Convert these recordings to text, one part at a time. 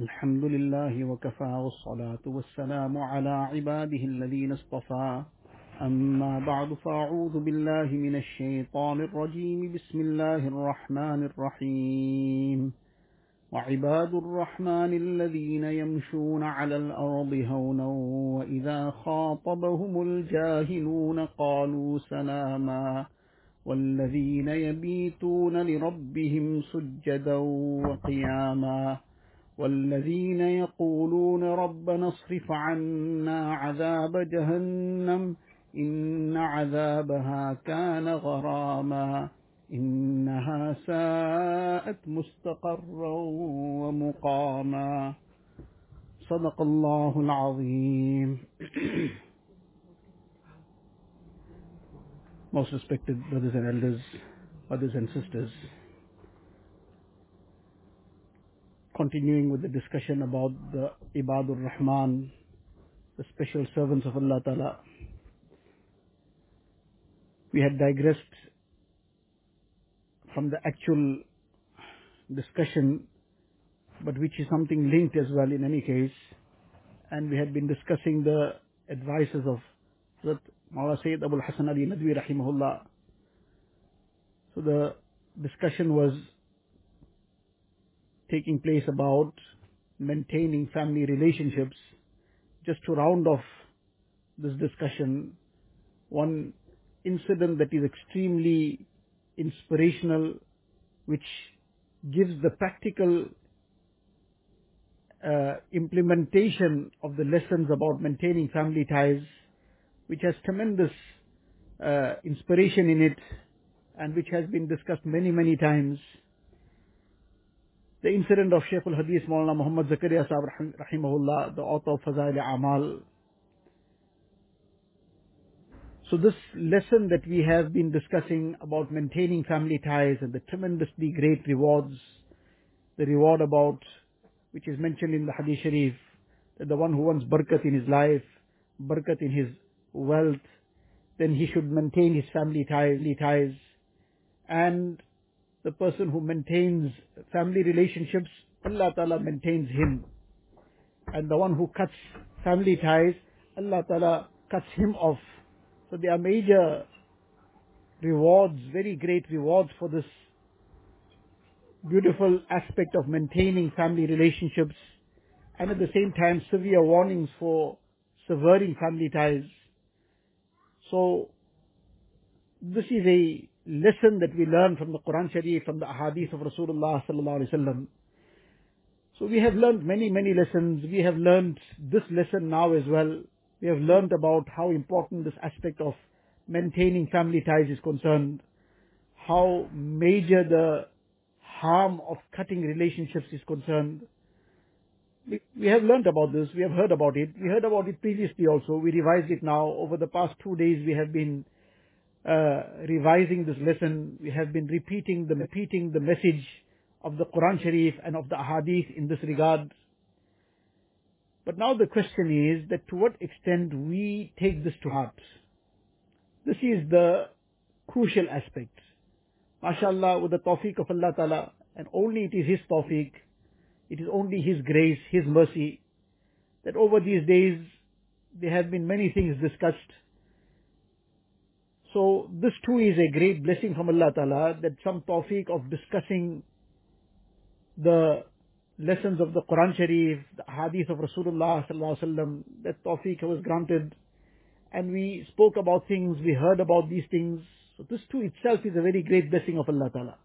الحمد لله وكفى والصلاة والسلام على عباده الذين اصطفى. أما بعد فأعوذ بالله من الشيطان الرجيم. بسم الله الرحمن الرحيم. وعباد الرحمن الذين يمشون على الأرض هونا وإذا خاطبهم الجاهلون قالوا سلاما. والذين يبيتون لربهم سجدا وقياما. والذين يقولون ربنا اصرف عنا عذاب جهنم إن عذابها كان غراما إنها ساءت مستقرا ومقاما. صدق الله العظيم. Most respected brothers and elders, brothers and sisters, continuing with the discussion about the Ibadur Rahman, the special servants of Allah Ta'ala. We had digressed from the actual discussion, but which is something linked as well in any case. And we had been discussing the advices of Hazrat Mawla Sayyid Abul Hasan Ali Nadwi Rahimahullah. So the discussion was taking place about maintaining family relationships. Just to round off this discussion, one incident that is extremely inspirational, which gives the practical uh, implementation of the lessons about maintaining family ties, which has tremendous uh, inspiration in it, and which has been discussed many, many times. The incident of Shaykh al-Hadith Maulana Muhammad Zakaria Sahib Rahimahullah, the author of Fazail Amal, so this lesson that we have been discussing about maintaining family ties and the tremendously great rewards, the reward about, which is mentioned in the Hadith Sharif, that the one who wants barakat in his life, barakat in his wealth, then he should maintain his family ties, ties. And the person who maintains family relationships, Allah Ta'ala maintains him. And the one who cuts family ties, Allah Ta'ala cuts him off. So there are major rewards, very great rewards for this beautiful aspect of maintaining family relationships and at the same time severe warnings for severing family ties. So this is a lesson that we learn from the Quran Sharif, from the Ahadith of Rasulullah sallallahu alaihi wasallam. So we have learned many, many lessons. We have learned this lesson now as well we have learned about how important this aspect of maintaining family ties is concerned, how major the harm of cutting relationships is concerned. We, we have learned about this, we have heard about it, we heard about it previously also, we revised it now. Over the past two days we have been uh, revising this lesson, we have been repeating the, repeating the message of the Quran Sharif and of the Ahadith in this regard. But now the question is that to what extent we take this to heart. This is the crucial aspect. MashaAllah, with the tawfiq of Allah Ta'ala, and only it is His tawfiq, it is only His grace, His mercy, that over these days there have been many things discussed. So this too is a great blessing from Allah Ta'ala, that some tawfiq of discussing the lessons of the Quran Sharif, the hadith of Rasulullah sallallahu alaihi wasallam, that tawfiq was granted, and we spoke about things, we heard about these things. So this too itself is a very great blessing of Allah Ta'ala.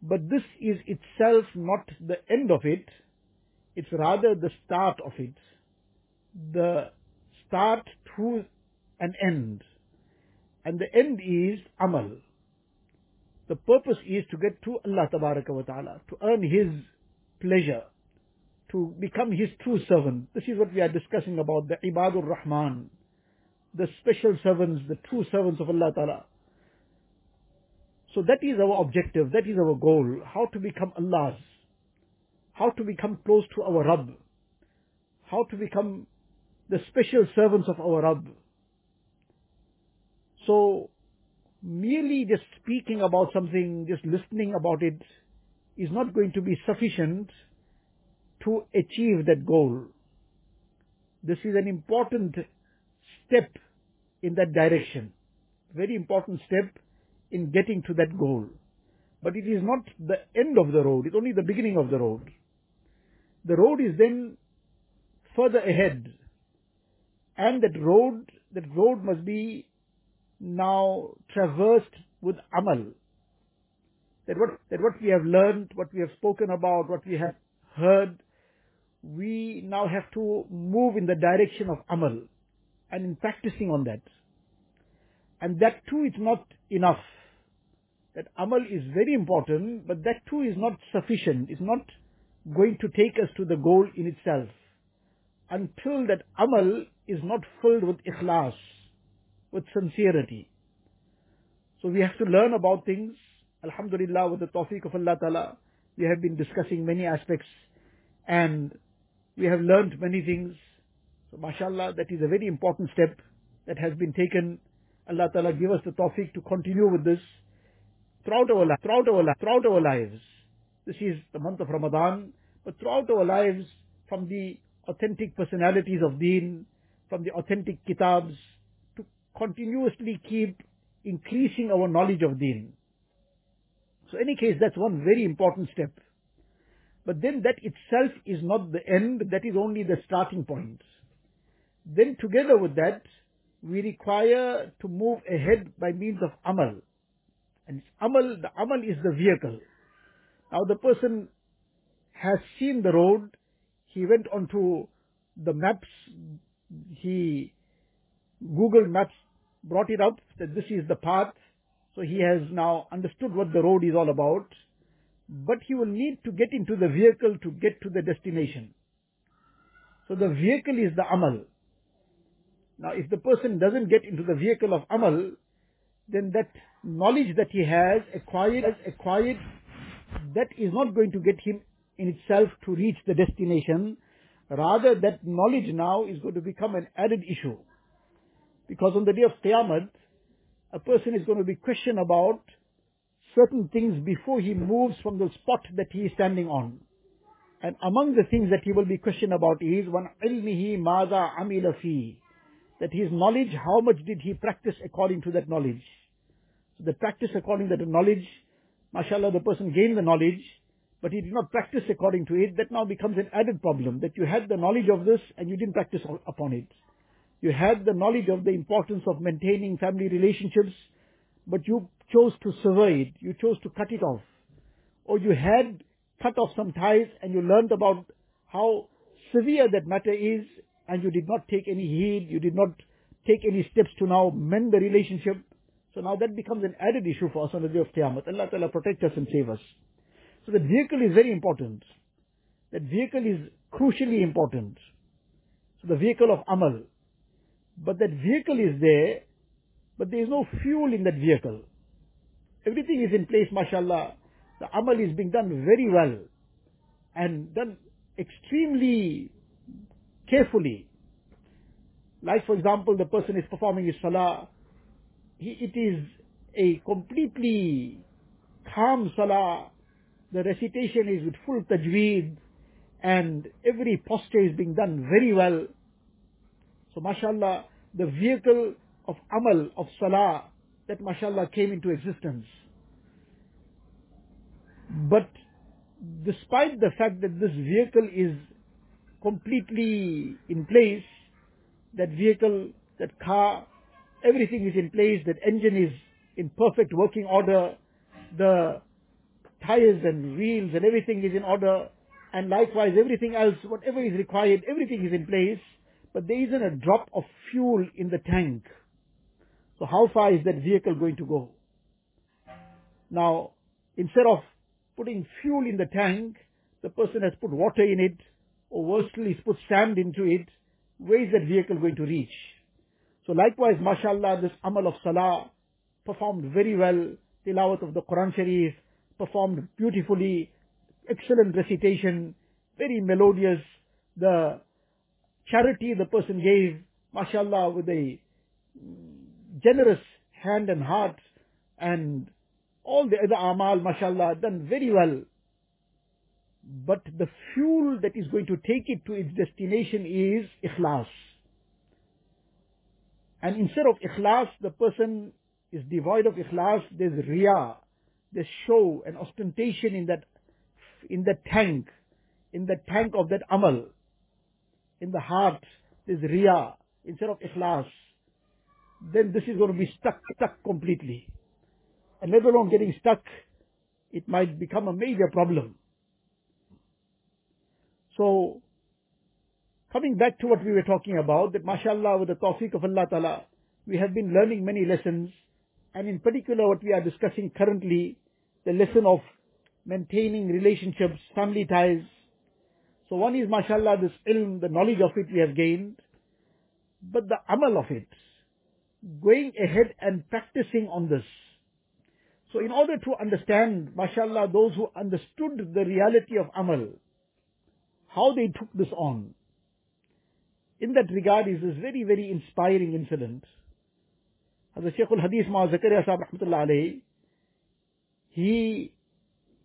But this is itself not the end of it, it's rather the start of it. The start through an end. And the end is amal. The purpose is to get to Allah Ta'ala, to earn His pleasure to become his true servant. This is what we are discussing about the Ibadur Rahman, the special servants, the true servants of Allah Ta'ala. So that is our objective, that is our goal, how to become Allah's, how to become close to our Rabb, how to become the special servants of our Rabb. So, merely just speaking about something, just listening about it, is not going to be sufficient to achieve that goal. This is an important step in that direction. Very important step in getting to that goal. But it is not the end of the road, it's only the beginning of the road. The road is then further ahead. And that road, that road must be now traversed with amal. That what, that what we have learned, what we have spoken about, what we have heard, we now have to move in the direction of amal and in practicing on that. And that too is not enough. That amal is very important, but that too is not sufficient. It's not going to take us to the goal in itself. Until that amal is not filled with ikhlas, with sincerity. So we have to learn about things. Alhamdulillah, with the tawfiq of Allah Ta'ala, we have been discussing many aspects and we have learned many things. So mashallah, that is a very important step that has been taken. Allah Ta'ala give us the tawfiq to continue with this throughout our, throughout our, throughout our lives. This is the month of Ramadan, but throughout our lives, from the authentic personalities of deen, from the authentic kitabs, continuously keep increasing our knowledge of deen. So any case, that's one very important step. But then that itself is not the end, that is only the starting point. Then together with that, we require to move ahead by means of amal. And amal, the amal is the vehicle. Now the person has seen the road, he went onto the maps, he Google Maps brought it up that this is the path, so he has now understood what the road is all about, but he will need to get into the vehicle to get to the destination. So the vehicle is the amal. Now if the person doesn't get into the vehicle of amal, then that knowledge that he has acquired, has acquired, that is not going to get him in itself to reach the destination. Rather, that knowledge now is going to become an added issue. Because on the day of Qiyamah, a person is going to be questioned about certain things before he moves from the spot that he is standing on. And among the things that he will be questioned about is one ilmihi maza amila. That his knowledge, how much did he practice according to that knowledge? So the practice according to the knowledge, mashallah, the person gained the knowledge, but he did not practice according to it, that now becomes an added problem, that you had the knowledge of this and you didn't practice upon it. You had the knowledge of the importance of maintaining family relationships, but you chose to sever it, you chose to cut it off. Or you had cut off some ties and you learned about how severe that matter is and you did not take any heed, you did not take any steps to now mend the relationship. So now that becomes an added issue for us on the day of Qiyamah. Allah Ta'ala protect us and save us. So the vehicle is very important. That vehicle is crucially important. So the vehicle of Amal. But that vehicle is there, but there is no fuel in that vehicle. Everything is in place, mashallah. The Amal is being done very well and done extremely carefully. Like for example, the person is performing his salah. He, it is a completely calm salah the recitation is with full tajweed and every posture is being done very well. So mashallah, the vehicle of amal, of salah, that mashallah came into existence. But despite the fact that this vehicle is completely in place, that vehicle, that car, everything is in place, that engine is in perfect working order, the tires and wheels and everything is in order, and likewise everything else, whatever is required, everything is in place, but there isn't a drop of fuel in the tank. So how far is that vehicle going to go? Now, instead of putting fuel in the tank, the person has put water in it, or worstly, he's put sand into it, where is that vehicle going to reach? So likewise, mashallah, this amal of salah performed very well, tilawat of the Quran Sharif, performed beautifully, excellent recitation, very melodious. The charity the person gave, mashallah, with a generous hand and heart, and all the other amal, mashallah, done very well. but the fuel that is going to take it to its destination is ikhlas. And instead of ikhlas, the person is devoid of ikhlas, there's riya, there's show and ostentation in that, in that tank, in the tank of that amal. In the heart, there's riya instead of ikhlas. Then this is going to be stuck, stuck completely. And let alone getting stuck, it might become a major problem. So, coming back to what we were talking about, that mashallah with the tawfiq of Allah Ta'ala, we have been learning many lessons, and in particular what we are discussing currently, the lesson of maintaining relationships, family ties. So one is mashallah this ilm, the knowledge of it we have gained, but the amal of it, going ahead and practicing on this. So in order to understand, mashallah, those who understood the reality of amal, how they took this on. In that regard is this very, very inspiring incident. The Shaykh al-Hadith Ma Zakaria Sahib Rahmatullah alayhi, he,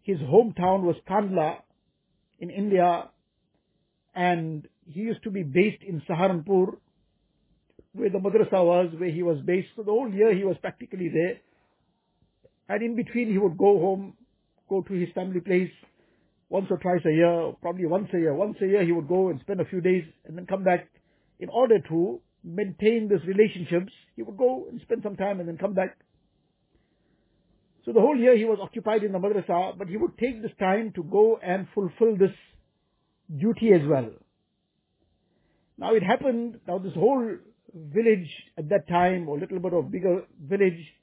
his hometown was Kandhla in India and he used to be based in Saharanpur where the madrasa was, where he was based. So the whole year he was practically there. And in between he would go home, go to his family place, once or twice a year, probably once a year. Once a year he would go and spend a few days and then come back in order to maintain these relationships. He would go and spend some time and then come back. So the whole year he was occupied in the madrasa, but he would take this time to go and fulfill this duty as well. Now it happened, now this whole village at that time, or little bit of bigger village,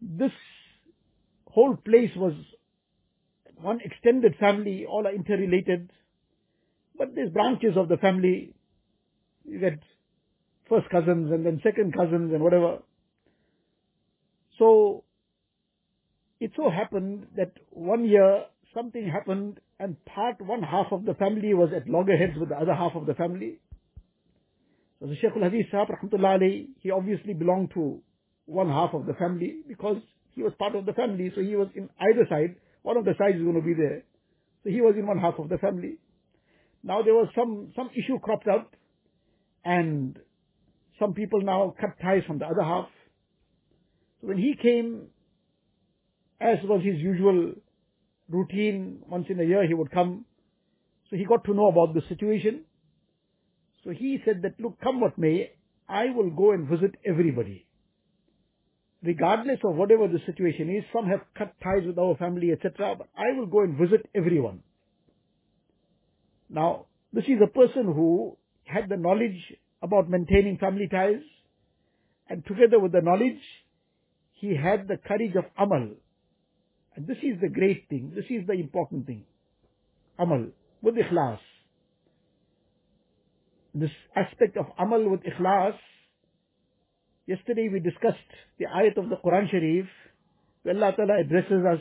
this whole place was one extended family, all are interrelated. But there's branches of the family. You get first cousins and then second cousins and whatever. So, it so happened that one year something happened and part, one half of the family was at loggerheads with the other half of the family. So the Shaykh al-Hadith Sahib, rahmatullah he obviously belonged to one half of the family because he was part of the family, so he was in either side one of the sides is going to be there. So he was in one half of the family. Now there was some, some issue cropped up and some people now cut ties from the other half. So when he came, as was his usual routine, once in a year he would come. So he got to know about the situation. So he said that, look, come what may, I will go and visit everybody regardless of whatever the situation is, some have cut ties with our family, etc., but I will go and visit everyone. Now, this is a person who had the knowledge about maintaining family ties, and together with the knowledge, he had the courage of amal. And this is the great thing, this is the important thing. Amal, with ikhlas. This aspect of amal with ikhlas Yesterday we discussed the ayat of the Quran Sharif, where Allah Ta'ala addresses us,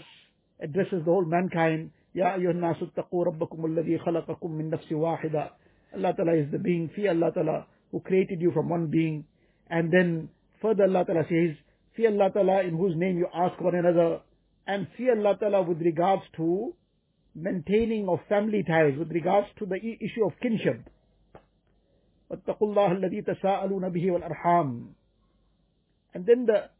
addresses the whole mankind. Ya ayyuhan nasu taqu rabbakum alladhi khalaqakum min nafsi wahida. Allah Ta'ala is the being, fear Allah Ta'ala, who created you from one being. And then further Allah Ta'ala says, fear Allah Ta'ala in whose name you ask one another And fear Allah Ta'ala with regards to maintaining of family ties, with regards to the issue of kinship. واتقوا الله الذي تساءلون به والأرحام and then the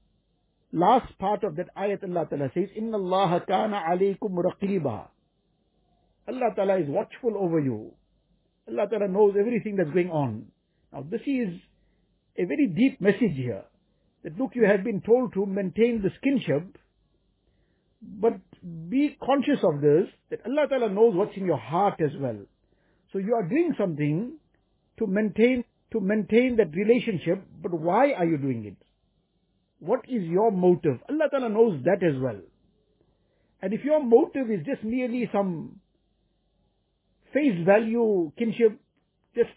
last part of that ayat Allah Ta'ala says, Inna Allah kana alaykum raqiba. Allah Ta'ala is watchful over you. Allah Ta'ala knows everything that's going on. Now this is a very deep message here. That look, you have been told to maintain the skinship, but be conscious of this, that Allah Ta'ala knows what's in your heart as well. So you are doing something to maintain, to maintain that relationship, but why are you doing it? What is your motive? Allah Ta'ala knows that as well. And if your motive is just merely some face value kinship, just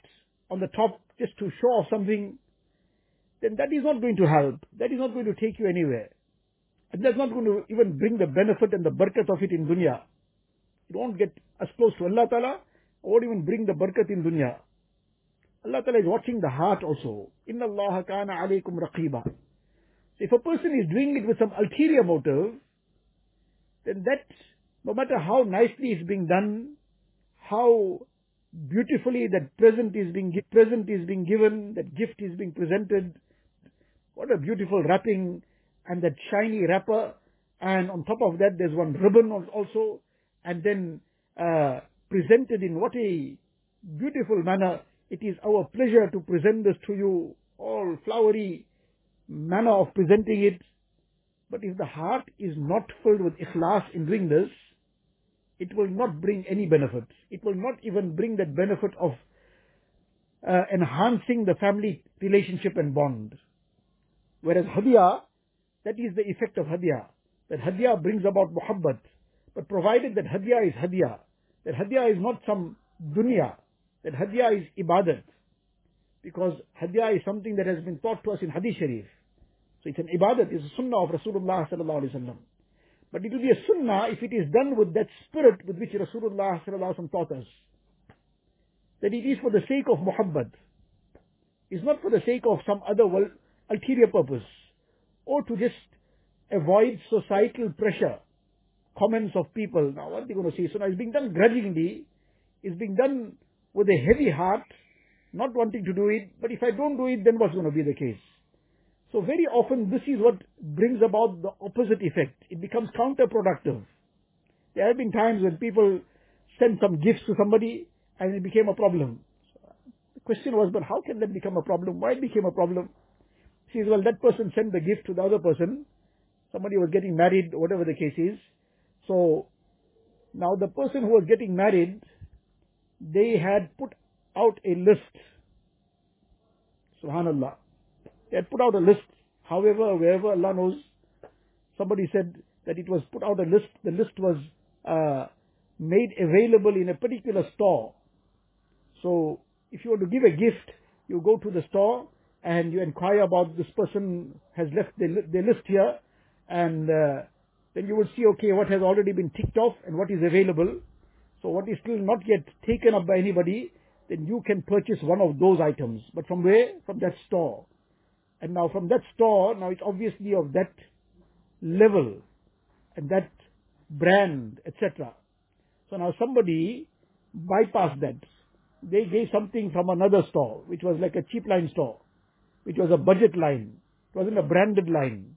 on the top, just to show off something, then that is not going to help. That is not going to take you anywhere. And that's not going to even bring the benefit and the barakat of it in dunya. You won't get as close to Allah Ta'ala, or won't even bring the barakat in dunya. Allah Ta'ala is watching the heart also. Inna Allah kana alaykum raqiba. If a person is doing it with some ulterior motive, then that no matter how nicely it's being done, how beautifully that present is being present is being given, that gift is being presented, what a beautiful wrapping and that shiny wrapper, and on top of that there's one ribbon also, and then uh, presented in what a beautiful manner. It is our pleasure to present this to you, all flowery manner of presenting it. But if the heart is not filled with ikhlas in doing this, it will not bring any benefit. It will not even bring that benefit of uh, enhancing the family relationship and bond. Whereas hadiyah, that is the effect of hadiyah. That hadiyah brings about muhabbat. But provided that hadiyah is hadiyah, that hadiyah is not some dunya, that hadiyah is ibadat. Because hadiyah is something that has been taught to us in hadith sharif. So it's an ibadat, it's a sunnah of Rasulullah sallallahu alaihi wasallam. But it will be a sunnah if it is done with that spirit with which Rasulullah taught us. That it is for the sake of muhabbat. It's not for the sake of some other ulterior purpose. Or to just avoid societal pressure, comments of people. Now what are they going to say? So now it's being done grudgingly. It's being done with a heavy heart, not wanting to do it. But if I don't do it, then what's going to be the case? So very often this is what brings about the opposite effect. It becomes counterproductive. There have been times when people sent some gifts to somebody and it became a problem. the question was, but how can that become a problem? Why it became a problem? Says, well, that person sent the gift to the other person. Somebody was getting married, whatever the case is. So, now the person who was getting married, they had put out a list. Subhanallah. They had put out a list. However, wherever Allah knows, somebody said that it was put out a list. The list was uh, made available in a particular store. So, if you want to give a gift, you go to the store and you inquire about this person has left the, the list here, and uh, then you will see, okay, what has already been ticked off and what is available. So what is still not yet taken up by anybody, then you can purchase one of those items. But from where? From that store. And now from that store, now it's obviously of that level and that brand, etc. So now somebody bypassed that. They gave something from another store, which was like a cheap line store, which was a budget line. It wasn't a branded line.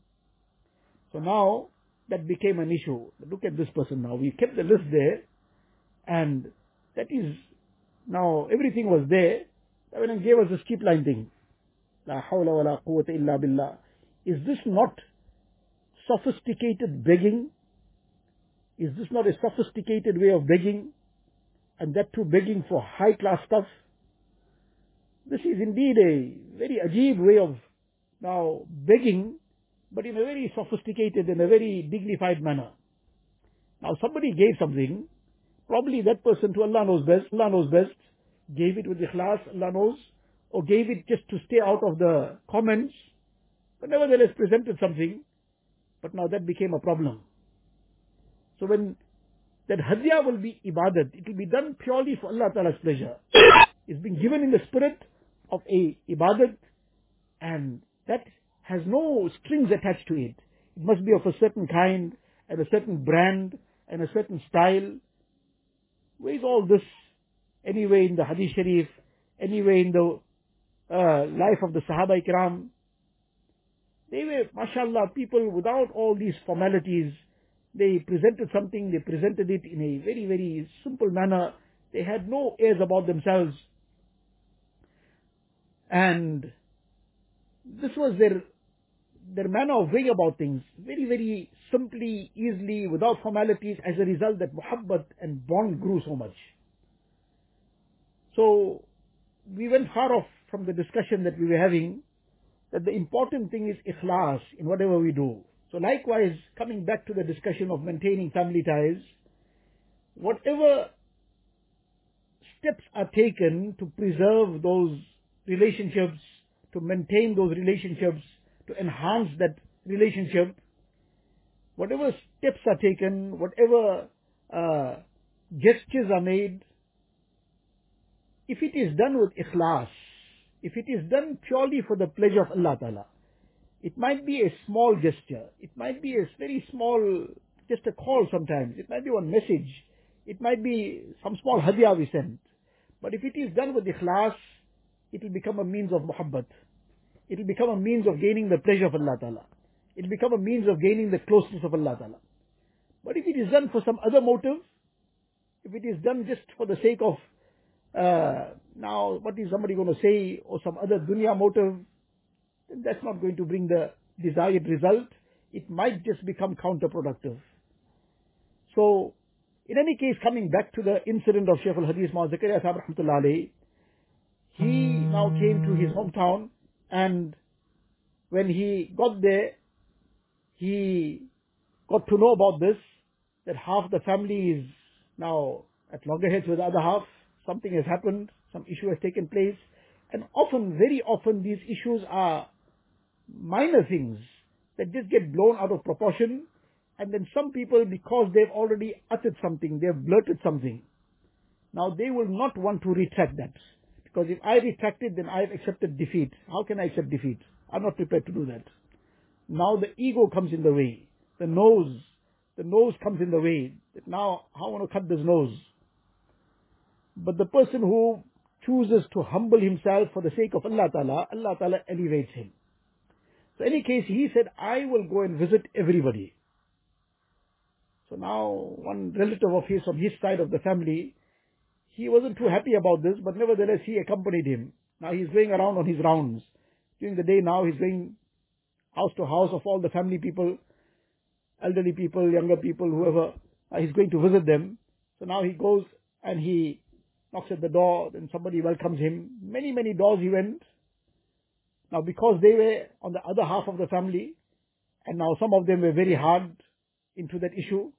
So now that became an issue. Look at this person now. We kept the list there and that is now everything was there. When gave us a skip line thing. La hawla wa la quwwata illa billah. Is this not sophisticated begging? Is this not a sophisticated way of begging? And that too begging for high class stuff? This is indeed a very ajib way of now begging, but in a very sophisticated and a very dignified manner. Now somebody gave something, probably that person to Allah knows best, Allah knows best, gave it with ikhlas, Allah knows, or gave it just to stay out of the comments, but nevertheless presented something, but now that became a problem. So when that hadiyah will be ibadat, it will be done purely for Allah Ta'ala's pleasure. It's been given in the spirit of a ibadat, and that has no strings attached to it. It must be of a certain kind, and a certain brand, and a certain style. Where is all this anyway in the Hadith Sharif, anyway in the uh, life of the Sahaba Ikram. They were, mashallah, people without all these formalities. They presented something, they presented it in a very, very simple manner. They had no airs about themselves. And this was their their manner of going about things, very, very simply, easily, without formalities, as a result that muhabbat and bond grew so much. So, we went far off from the discussion that we were having that the important thing is ikhlas in whatever we do. So likewise, coming back to the discussion of maintaining family ties, whatever steps are taken to preserve those relationships, to maintain those relationships, to enhance that relationship, whatever steps are taken, whatever uh, gestures are made, if it is done with ikhlas, if it is done purely for the pleasure of Allah Ta'ala, it might be a small gesture, it might be a very small just a call sometimes. It might be one message. It might be some small hadiah we send. But if it is done with ikhlas, it will become a means of muhabbat. It will become a means of gaining the pleasure of Allah Ta'ala. It will become a means of gaining the closeness of Allah Ta'ala. But if it is done for some other motive, if it is done just for the sake of, uh, now what is somebody going to say, or some other dunya motive, then that's not going to bring the desired result. It might just become counterproductive. So, in any case, coming back to the incident of Shaykh al-Hadith Ma'az Sahib Rahmatullah he now came to his hometown and when he got there, he got to know about this, that half the family is now at loggerheads with the other half. Something has happened, some issue has taken place. And often, very often, these issues are minor things that just get blown out of proportion. And then some people, because they've already uttered something, they've blurted something, now they will not want to retract that. Because if I retract it, then I've accepted defeat. How can I accept defeat? I'm not prepared to do that. Now the ego comes in the way. The nose, the nose comes in the way. Now, how I want to cut this nose? But the person who chooses to humble himself for the sake of Allah Ta'ala, Allah Ta'ala elevates him. So in any case, he said, I will go and visit everybody. So now, one relative of his from his side of the family, he wasn't too happy about this, but nevertheless he accompanied him. Now he's going around on his rounds. During the day now he's going house to house of all the family people, elderly people, younger people, whoever. He's going to visit them. So now he goes and he knocks at the door, then somebody welcomes him. Many, many doors he went. Now because they were on the other half of the family, and now some of them were very hard into that issue.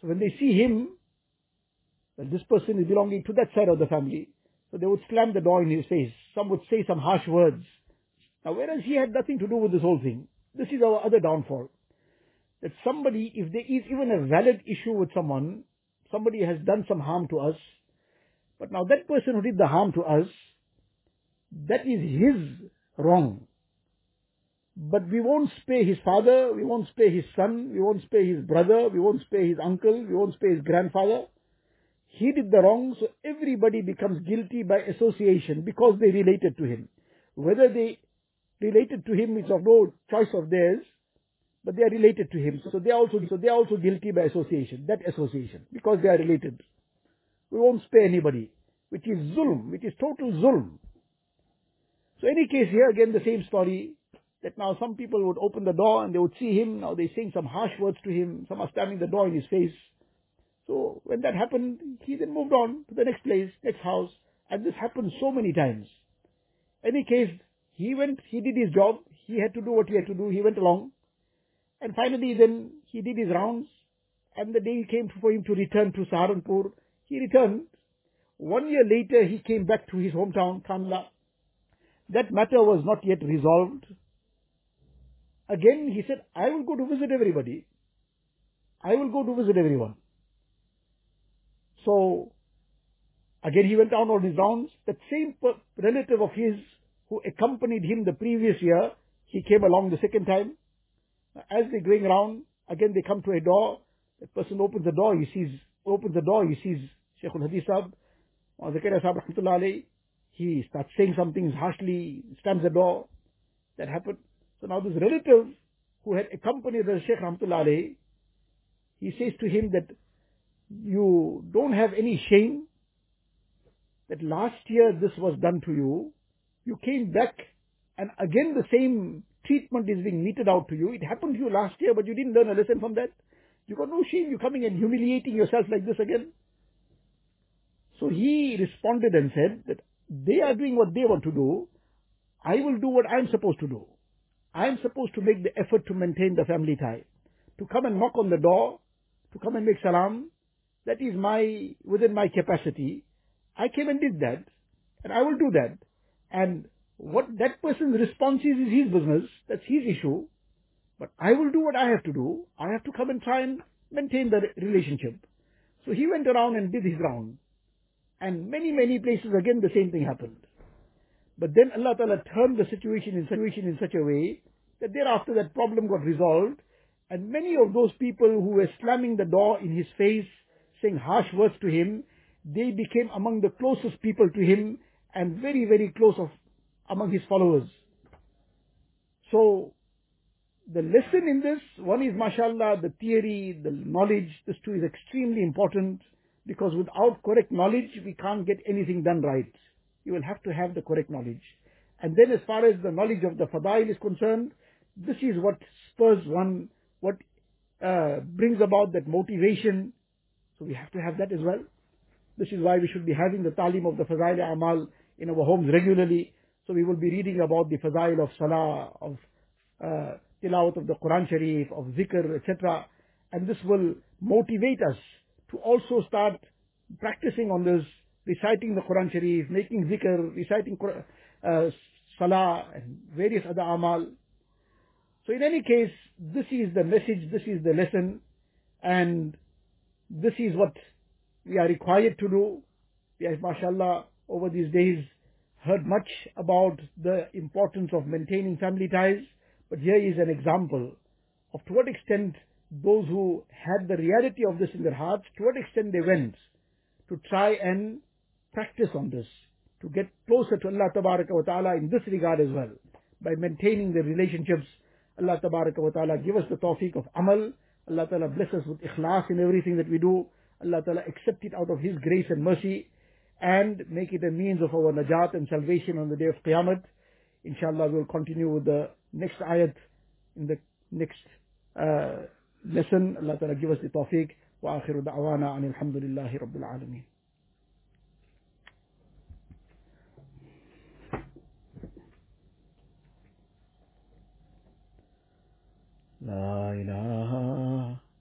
So when they see him, that this person is belonging to that side of the family. So they would slam the door in his face. Some would say some harsh words. Now whereas he had nothing to do with this whole thing. This is our other downfall. That somebody, if there is even a valid issue with someone, somebody has done some harm to us, but now that person who did the harm to us, that is his wrong. But we won't spare his father, we won't spare his son, we won't spare his brother, we won't spare his uncle, we won't spare his grandfather. He did the wrong, so everybody becomes guilty by association because they related to him. Whether they related to him is of no choice of theirs, but they are related to him. So they are also, so they are also guilty by association, that association, because they are related. We won't spare anybody, which is zulm, which is total zulm. So any case here again the same story, that now some people would open the door and they would see him, now they're saying some harsh words to him, some are slamming the door in his face. So when that happened, he then moved on to the next place, next house, and this happened so many times. Any case, he went, he did his job, he had to do what he had to do, he went along, and finally then he did his rounds, and the day came for him to return to Saharanpur, he returned. One year later, he came back to his hometown, Kandhla. That matter was not yet resolved. Again, he said, I will go to visit everybody. I will go to visit everyone. So, again he went down on his rounds. That same relative of his who accompanied him the previous year, he came along the second time. As they're going around, again they come to a door. The person opens the door, he sees, opens the door, he sees Shaykh al-Hadith Sahib, He starts saying something harshly, stands the door. That happened. So now this relative who had accompanied the Shaykh Rahmatullah he says to him that you don't have any shame that last year this was done to you, you came back and again the same treatment is being meted out to you. It happened to you last year, but you didn't learn a lesson from that. You got no shame. You're coming and humiliating yourself like this again. So he responded and said that they are doing what they want to do. I will do what I'm supposed to do. I'm supposed to make the effort to maintain the family tie. To come and knock on the door, to come and make salam, that is my, within my capacity. I came and did that, and I will do that. And what that person's response is, is his business. That's his issue. But I will do what I have to do. I have to come and try and maintain the relationship. So he went around and did his round. And many, many places again the same thing happened. But then Allah Ta'ala turned the situation in situation in such a way that thereafter that problem got resolved And many of those people who were slamming the door in his face, saying harsh words to him, they became among the closest people to him and very, very close of among his followers. So, the lesson in this, one is mashallah, the theory, the knowledge, this too is extremely important because without correct knowledge, we can't get anything done right. You will have to have the correct knowledge. And then as far as the knowledge of the fadail is concerned, this is what spurs one, what uh, brings about that motivation. So we have to have that as well. This is why we should be having the talim of the fadail amal in our homes regularly. So we will be reading about the fadail of salah, of uh, tilawat of the Quran Sharif, of zikr, etc. And this will motivate us to also start practicing on this, reciting the Quran Sharif, making zikr, reciting uh, salah, and various other amal. So in any case, this is the message, this is the lesson, and this is what we are required to do. We have, mashallah, over these days heard much about the importance of maintaining family ties, but here is an example of to what extent those who had the reality of this in their hearts, to what extent they went to try and practice on this, to get closer to Allah wa ta'ala in this regard as well, by maintaining the relationships. Allah wa ta'ala give us the tawfiq of amal. Allah ta'ala bless us with ikhlas in everything that we do. Allah ta'ala accept it out of His grace and mercy and make it a means of our najat and salvation on the day of Qiyamah. Inshallah, we'll continue with the next ayat in the next uh, lesson. Allah Ta'ala give us the tawfiq. وآخر دعوانا أن الحمد لله رب العالمين لا إله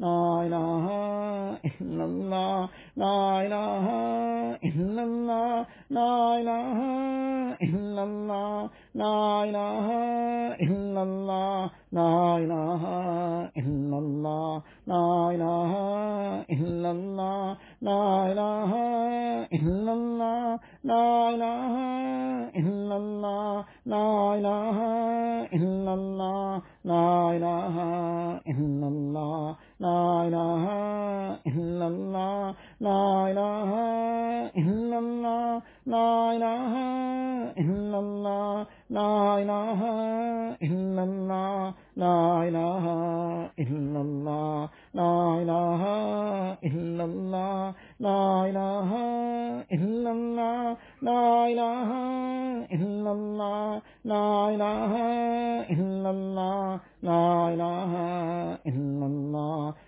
لا إله إلا الله لا إله إلا الله لا إله إلا الله لا إله إلا الله لا إله إلا الله لا إله إلا الله لا إله إلا الله لا إله إلا الله لا إله إلا الله لا إله إلا الله لا إله إلا الله لا إله إلا الله لا إله إلا الله لا إله إلا الله لا إله إلا الله لا إله إلا الله لا إله إلا الله لا إله إلا الله لا إله إلا الله لا إله إلا الله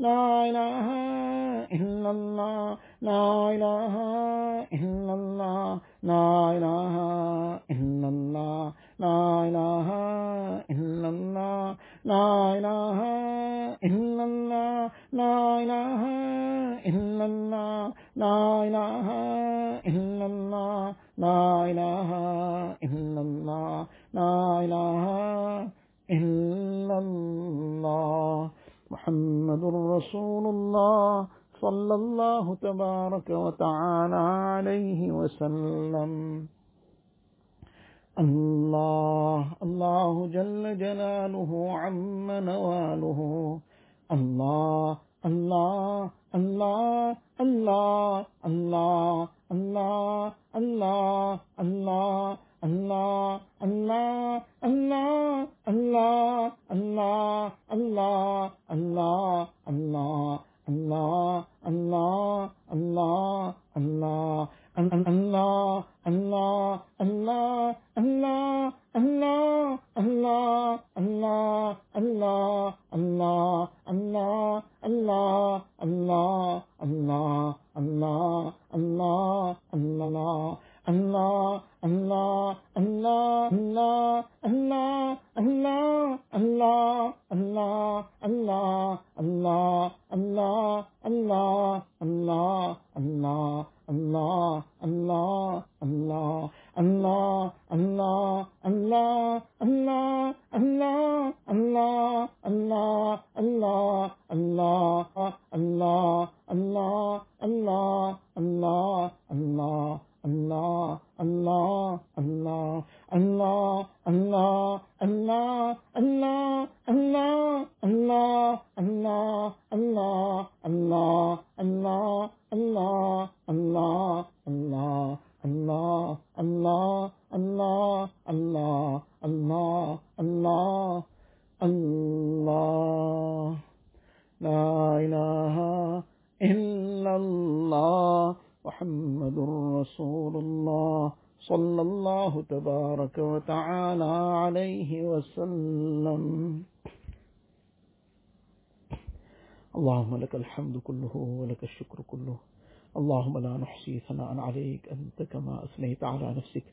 لا إله إلا الله، لا إله إلا الله، لا إله إلا الله، لا إله إلا الله، لا إله إلا الله، لا إله إلا الله، لا إله إلا الله، لا إله إلا الله، لا إله إلا الله محمد رسول الله صلى الله تبارك وتعالى عليه وسلم الله الله جل جلاله عم نواله الله الله الله الله الله الله الله الله لا إله إلا الله محمد رسول الله صلى الله تبارك وتعالى عليه وسلم. اللهم لك الحمد كله ولك الشكر كله. اللهم لا نحصي ثناء عليك أنت كما أثنيت على نفسك.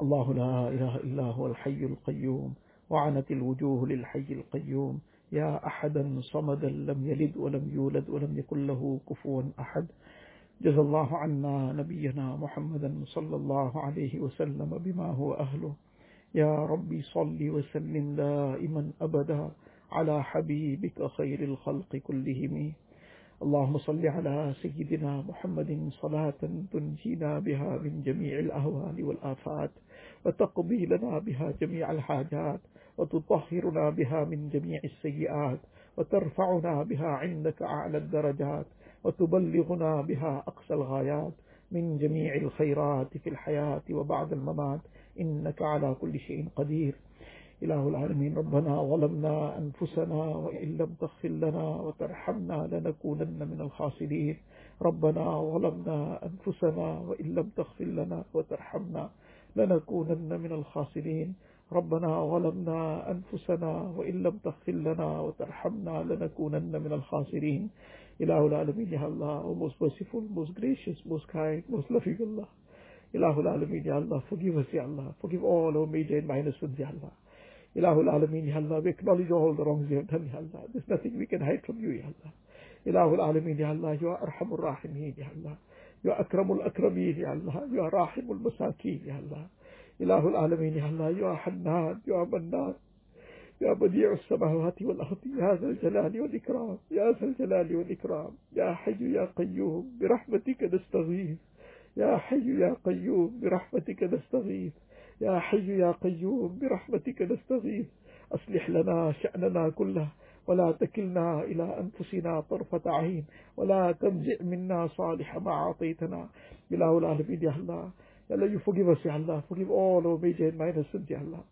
الله لا إله إلا هو الحي القيوم وعنت الوجوه للحي القيوم. يا أحدا صمدا لم يلد ولم يولد ولم يكن له كفوا أحد. جزا الله عنا نبينا محمدا صلى الله عليه وسلم بما هو أهله. يا ربي صل وسلم دائما أبدا على حبيبك خير الخلق كلهم. اللهم صل على سيدنا محمد صلاة تنجينا بها من جميع الأهوال والآفات وتقضي لنا بها جميع الحاجات. وتطهرنا بها من جميع السيئات وترفعنا بها عندك أعلى الدرجات وتبلغنا بها أقصى الغايات. من جميع الخيرات في الحياة وبعد الممات إنك على كل شيء قدير. إله العالمين ربنا ظلمنا أنفسنا وإن لم تغفر لنا وترحمنا لنكونن من الخاسرين. ربنا ظلمنا أنفسنا وإن لم تغفر لنا وترحمنا لنكونن من الخاسرين. ربنا ظلمنا أنفسنا وإن لم تغفر لنا وترحمنا لنكونن من الخاسرين إله العالمين يا الله most merciful most gracious most kind most loving Allah إله العالمين يا الله forgive us يا الله forgive all our major and minor sins يا الله إله العالمين يا الله we acknowledge all the wrongs we have done يا الله there's nothing we can hide from you يا الله إله العالمين يا الله you are أرحم الراحمين يا الله you are أكرم الأكرمين يا الله you are راحم المساكين يا الله إله العالمين يا الله يا حنان يا منان يا بديع السماوات والأرض يا ذا الجلال والإكرام يا ذا الجلال والإكرام يا حي يا قيوم برحمتك نستغيث يا حي يا قيوم برحمتك نستغيث يا حي يا قيوم برحمتك نستغيث. أصلح لنا شأننا كله ولا تكلنا إلى أنفسنا طرفة عين ولا تنزع منا صالح ما أعطيتنا. إله العالمين يا الله Ya Allah, you forgive us, Ya Allah. Forgive all our major and minor sins, Ya Allah.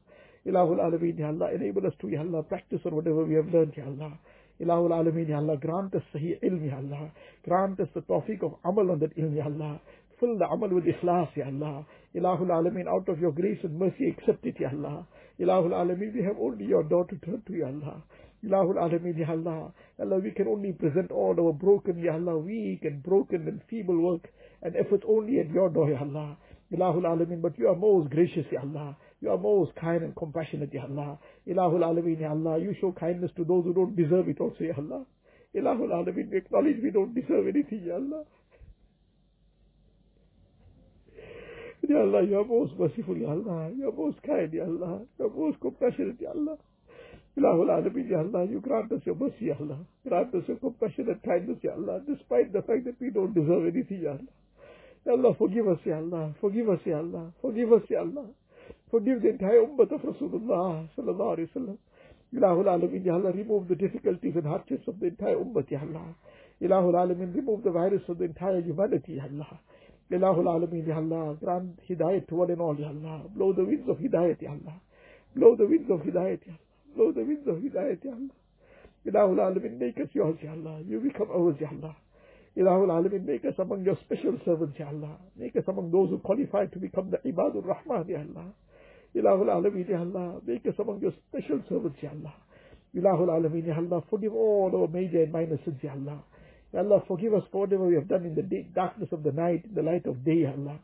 Ilahul Alameen, Ya Allah. Enable us to, Ya Allah, practice on whatever we have learned, Ya Allah. Ilahul Alameen, Ya Allah. Grant us Sahih ilm, Ya Allah. Grant us the tawfiq of amal on that ilm, Ya Allah. Fill the amal with ikhlas, Ya Allah. Ilahul Alameen, out of your grace and mercy, accept it, Ya Allah. Ilahul Alameen, we have only your door to turn to, Ya Allah. Ilahul Alameen, Ya Allah. Allah, we can only present all our broken, Ya Allah, weak and broken and feeble work and efforts only at your door, Ya Allah. Ilahul Alameen, but you are most gracious, Ya Allah. You are most kind and compassionate, Ya Allah. Ilahul Alameen, Ya Allah. You show kindness to those who don't deserve it also, Ya Allah. Ilahul Alameen, we acknowledge we don't deserve anything, Ya Allah. Ya Allah, you are most merciful, Ya Allah. You are most kind, Ya Allah. You are most compassionate, Ya Allah. Ilahul Alameen, Ya Allah, you grant us your mercy, Ya Allah. Grant us your compassion and kindness, Ya Allah, despite the fact that we don't deserve anything, Ya Allah. Allah, forgive us, Ya Allah. Forgive us, Ya Allah. Forgive us, Ya Allah. Forgive the entire ummah of Rasulullah sallallahu alayhi wa sallam. Ilahul Alameen, Ya Allah, remove the difficulties and hardships of the entire ummah, Ya Allah. Ilahul Alameen, remove the virus of the entire humanity, Ya Allah. Ilahul Alameen, Ya Allah, grant hidayat to one and all, Ya Allah. Blow the winds of hidayat, Ya Allah. Blow the winds of hidayat, Ya Allah. Blow the winds of hidayat, Ya Allah. Ilahul Alameen, make us yours, Ya Allah. You become ours, Ya Allah. Ilahul make us among your special servants, Ya Allah. Make us among those who qualify to become the Ibadur Rahman, Ya Allah. Ilahul Alameen, Ya Allah. Make us among your special servants, Ya Allah. Ilahul Alameen, Ya Allah. Forgive all our major and minor sins, Ya Allah. Ya Allah, forgive us for whatever we have done in the day, darkness of the night, in the light of day, Ya Allah.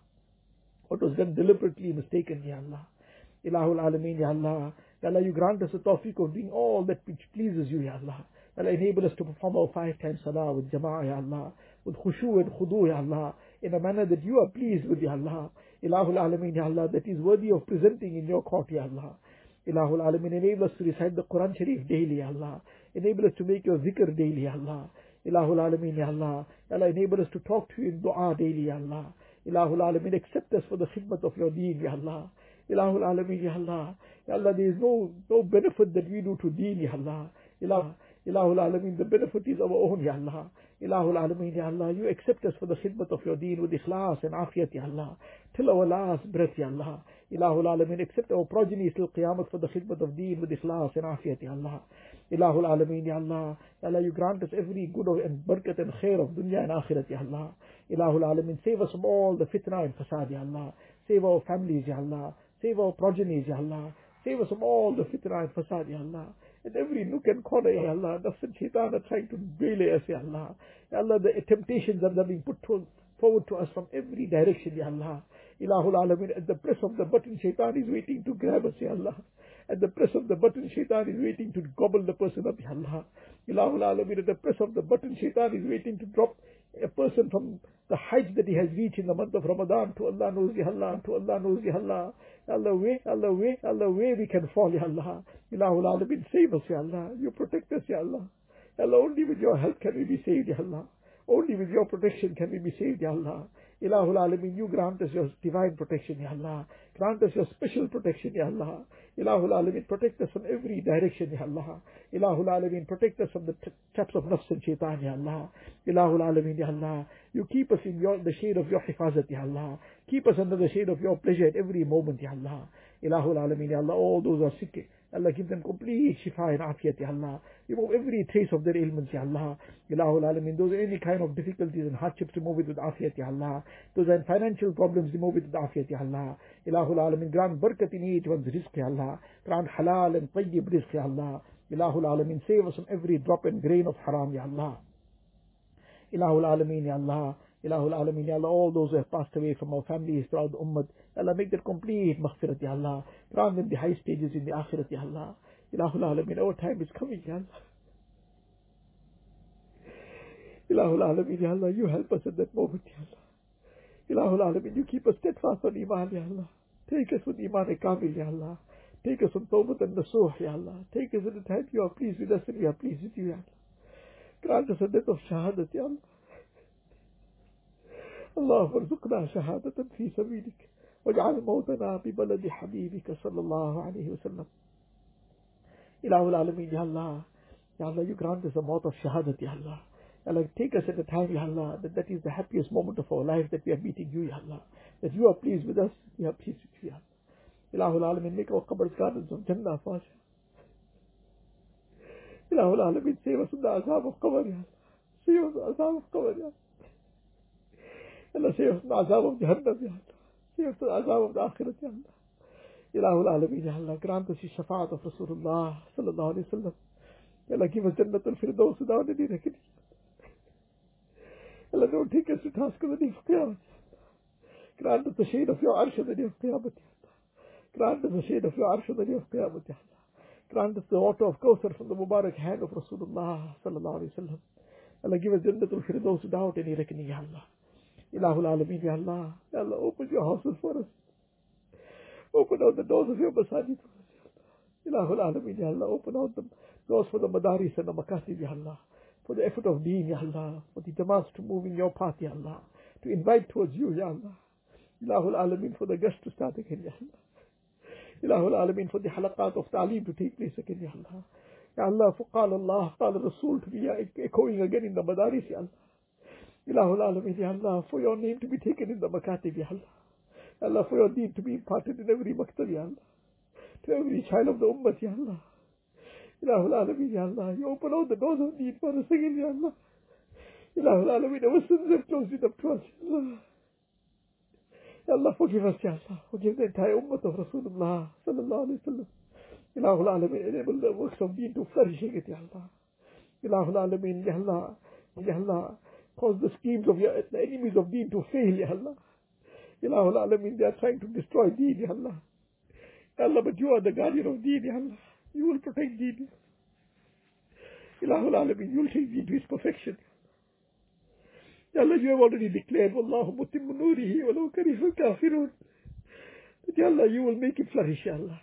What was done deliberately mistaken, Ya Allah. Ilahul Alameen, Ya Allah. Ya Allah, you grant us the tawfiq of doing all that which pleases you, Ya Allah. Allah, enable us to perform our five times salah with jama'ah, Ya Allah. With khushu and khudu, Ya Allah. In a manner that you are pleased with, Ya Allah. Ilahul Alameen, Ya Allah, that is worthy of presenting in your court, Ya Allah. Ilahul Alameen, enable us to recite the Quran Sharif daily, Ya Allah. Enable us to make your zikr daily, Ya Allah. Ilahul Alameen, Ya Allah. Allah, enable us to talk to you in dua daily, Ya Allah. Ilahul Alameen, accept us for the khidmat of your deen, Ya Allah. Ilahul Alameen, Ya Allah. Ya Allah, there is no, no benefit that we do to deen, Ya Allah. Ilah, Ilahul Alameen, the benefit is our own, Ya Allah. Ilahul Alameen, Ya Allah, you accept us for the khidmat of your deen with ikhlas and afiyat, Ya Allah. Till our last breath, Ya Allah. Ilahul Alameen, accept our progeny till Qiyamah for the khidmat of deen with ikhlas and afiyat, Ya Allah. Ilahul Alameen, Ya Allah. Ya Allah, you grant us every good and barakat and khair of dunya and akhirat, Ya Allah. Ilahul Alameen, save us from all the fitna and fasad, Ya Allah. Save our families, Ya Allah. Save our progenies, Ya Allah. Save us from all the fitna and fasad, Ya Allah. In every nook and corner, Ya Allah. Nafs and shaitan are trying to waylay us, Ya Allah. Ya Allah, the temptations are being put forward to us from every direction, Ya Allah. Ilahul Alameen, at the press of the button, shaitan is waiting to grab us, Ya Allah. At the press of the button, shaitan is waiting to gobble the person up, Ya Allah. Ilahul Alameen, at the press of the button, shaitan is waiting to drop a person from the heights that he has reached in the month of Ramadan to Allah knows Ya Allah, to Allah knows Ya Allah. Allah, where, Allah, where, Allah, where we can fall, Ya Allah. Ilahul Alameen, save us, Ya Allah. You protect us, Ya Allah. Allah, only with your help can we be saved, Ya Allah. Only with your protection can we be saved, Ya Allah. Ilahul Alameen, you grant us your divine protection, Ya Allah. Grant us your special protection, Ya Allah. Ilahul Alameen, protect us from every direction, Ya Allah. Ilahul Alameen, protect us from the traps of nafs and shaitan, Ya Allah. Ilahul Alameen, Ya Allah. You keep us in your, the shade of your hifazat, Ya Allah. Keep us under the shade of your pleasure at every moment, Ya Allah. Ilahul Alameen, Ya Allah. All those are sick, Allah give them complete shifa and afiyat, Ya Allah. Remove every trace of their ailments, Ya Allah. Ilahul Alameen, those any kind of difficulties and hardships, remove it with afiyat, Ya Allah. Those are financial problems, remove it with afiyat, Ya Allah. Ilahul Alameen, grant barakat in each one's rizq, Ya Allah. Grant halal and tayyib rizq, Ya Allah. Ilahul Alameen, save us from every drop and grain of haram, Ya Allah. Ilahul Alameen, Ya Allah. Ilahul Alameen, Ya Allah, all those who have passed away from our families throughout the ummah, Ya Allah, make their complete maghfirat, Ya Allah. Grant them the high stages in the akhirat, Ya Allah. Ilahul Alameen, our time is coming, Ya Allah. Ilahul Alameen, Ya Allah, you help us at that moment, Ya Allah. Ilahul Alameen, you keep us steadfast on Iman, Ya Allah. Take us with Iman Kamil, Ya Allah. Take us on Tawbat and Nasuh, Ya Allah. Take us at the time you are pleased with us and we are pleased with you, Ya Allah. Grant us a death of shahadat, Ya Allah. اللهم ارزقنا شهادة في سبيلك واجعل موتنا ببلد حبيبك صلى الله عليه وسلم إله العالمين يا الله يا الله you grant us a mouth of shahadat يا الله Allah, take us at a time, Ya Allah, that that is the happiest moment of our life that we are meeting you, Ya Allah. That you are pleased with us, we are pleased with you, Ya Allah. Ilahul Alamin, make our qabrs gardens of Jannah, Fatiha. Ilahul Alamin, save us from the azab of qabr, Ya Allah. Save us from the azab of qabr, Ya Allah. Allah, save us from the azab of Jahannam, Ya Allah. Save us from the azab of the Akhirat, Ya Allah. Ilahul Alamin, Ya Allah, grant us the shafaat of Rasulullah, sallallahu alayhi wa sallam. Ya Allah, give us Jannatul Firdaus without any reckoning. Allah, don't take us to task on the day of Qiyamah. Grant us the shade of your arsh on the day of Qiyamah. Grant us the shade of your arsh on the day of Qiyamah. Grant us the water of Kawthar from the Mubarak hand of Rasulullah sallallahu alayhi wa sallam. Allah, give us Jannatul Firdaus without any reckoning, Ya Allah. Ilahul Alameen, Ya Allah. Ya Allah, open your houses for us. Open out the doors of your masajid for us, Ya Allah. Ilahul Alameen, Ya Allah. Open out the doors for the madaris and the makatib, Ya Allah for the effort of deen, Ya Allah, for the demands to move in your path, Ya Allah, to invite towards you, Ya Allah. Ilahul Alameen for the guests to start again, Ya Allah. Ilahul Alameen for the halaqat of ta'aleem to take place again, Ya Allah. Ya Allah, for qala Allah, qala Rasul to be uh, echoing again in the madaris, Ya Allah. Ilahul Alameen, Ya Allah, for your name to be taken in the makatib, Ya Allah. Ya Allah, for your deen to be imparted in every maktab, Ya Allah. To every child of the ummah, Ya Allah. Ilahul Alameen, Ya Allah. You open all the doors of need for us again, Ya Allah. Ilahul Alameen, our sins have closed it up to us, Ya Allah. Ya Allah, forgive us, Ya Allah. Forgive the entire ummah of Rasulullah, sallallahu alayhi wa sallam. Ilahul Alameen, enable the works of deen to flourish again, Ya Allah. Ilahul Alameen, Ya Allah. Ya Allah, cause the schemes of your, the enemies of deen to fail, Ya Allah. Ilahul Alameen, they are trying to destroy deen, Ya Allah. Ya Allah, but you are the guardian of deen, Ya Allah. You will protect deen. Ilahul Alameen, you will take deen to its perfection. Ya Allah, you have already declared, Wallahu mutimmu nurihi walau karihal kafirun. Ya Allah, you will make it flourish, Ya Allah.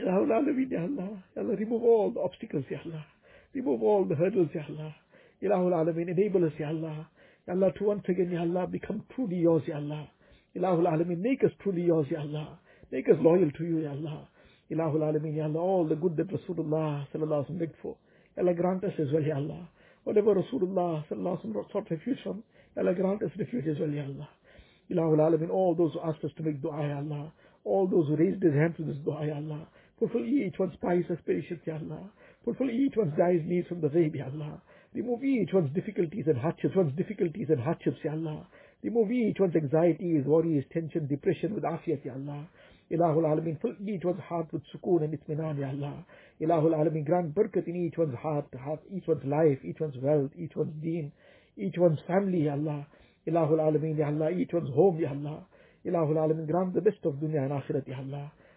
Ilahul Alameen, Ya Allah. Ya Allah, remove all the obstacles, Ya Allah. Remove all the hurdles, Ya Allah. Ilahul Alameen, enable us, Ya Allah. Ya Allah, to once again, Ya Allah, become truly yours, Ya Allah. Ilahul Alameen, make us truly yours, Ya Allah. Make us loyal to you, Ya Allah. Ilahul Alameen, Ya Allah, all the good that Rasulullah sallallahu alaihi begged for. Ya Allah, grant us as well, Ya Allah. Whatever Rasulullah sallallahu alaihi sought refuge from, Ya Allah, grant us refuge as well, Ya Allah. Ilahul Alameen, all those who asked us to make dua, Ya Allah. All those who raised their hands to this dua, Ya Allah. Fulfill each one's pious aspirations, Ya Allah. Fulfill each one's dire needs from the grave, Ya Allah. Remove each one's difficulties and hardships, one's difficulties and hardships, Ya Allah. the Remove each one's anxieties, worries, tension, depression with afiyat, Ya Allah. Ilahul Alameen, fill each one's heart with sukoon and itminan, Ya Allah. Ilahul Alameen, grant barakat in each one's heart, heart, each one's life, each one's wealth, each one's deen, each one's family, Ya Allah. Ilahul Alameen, Ya Allah, each one's home, Ya Allah. Ilahul Alameen, grant the best of dunya and akhirat, Ya Allah.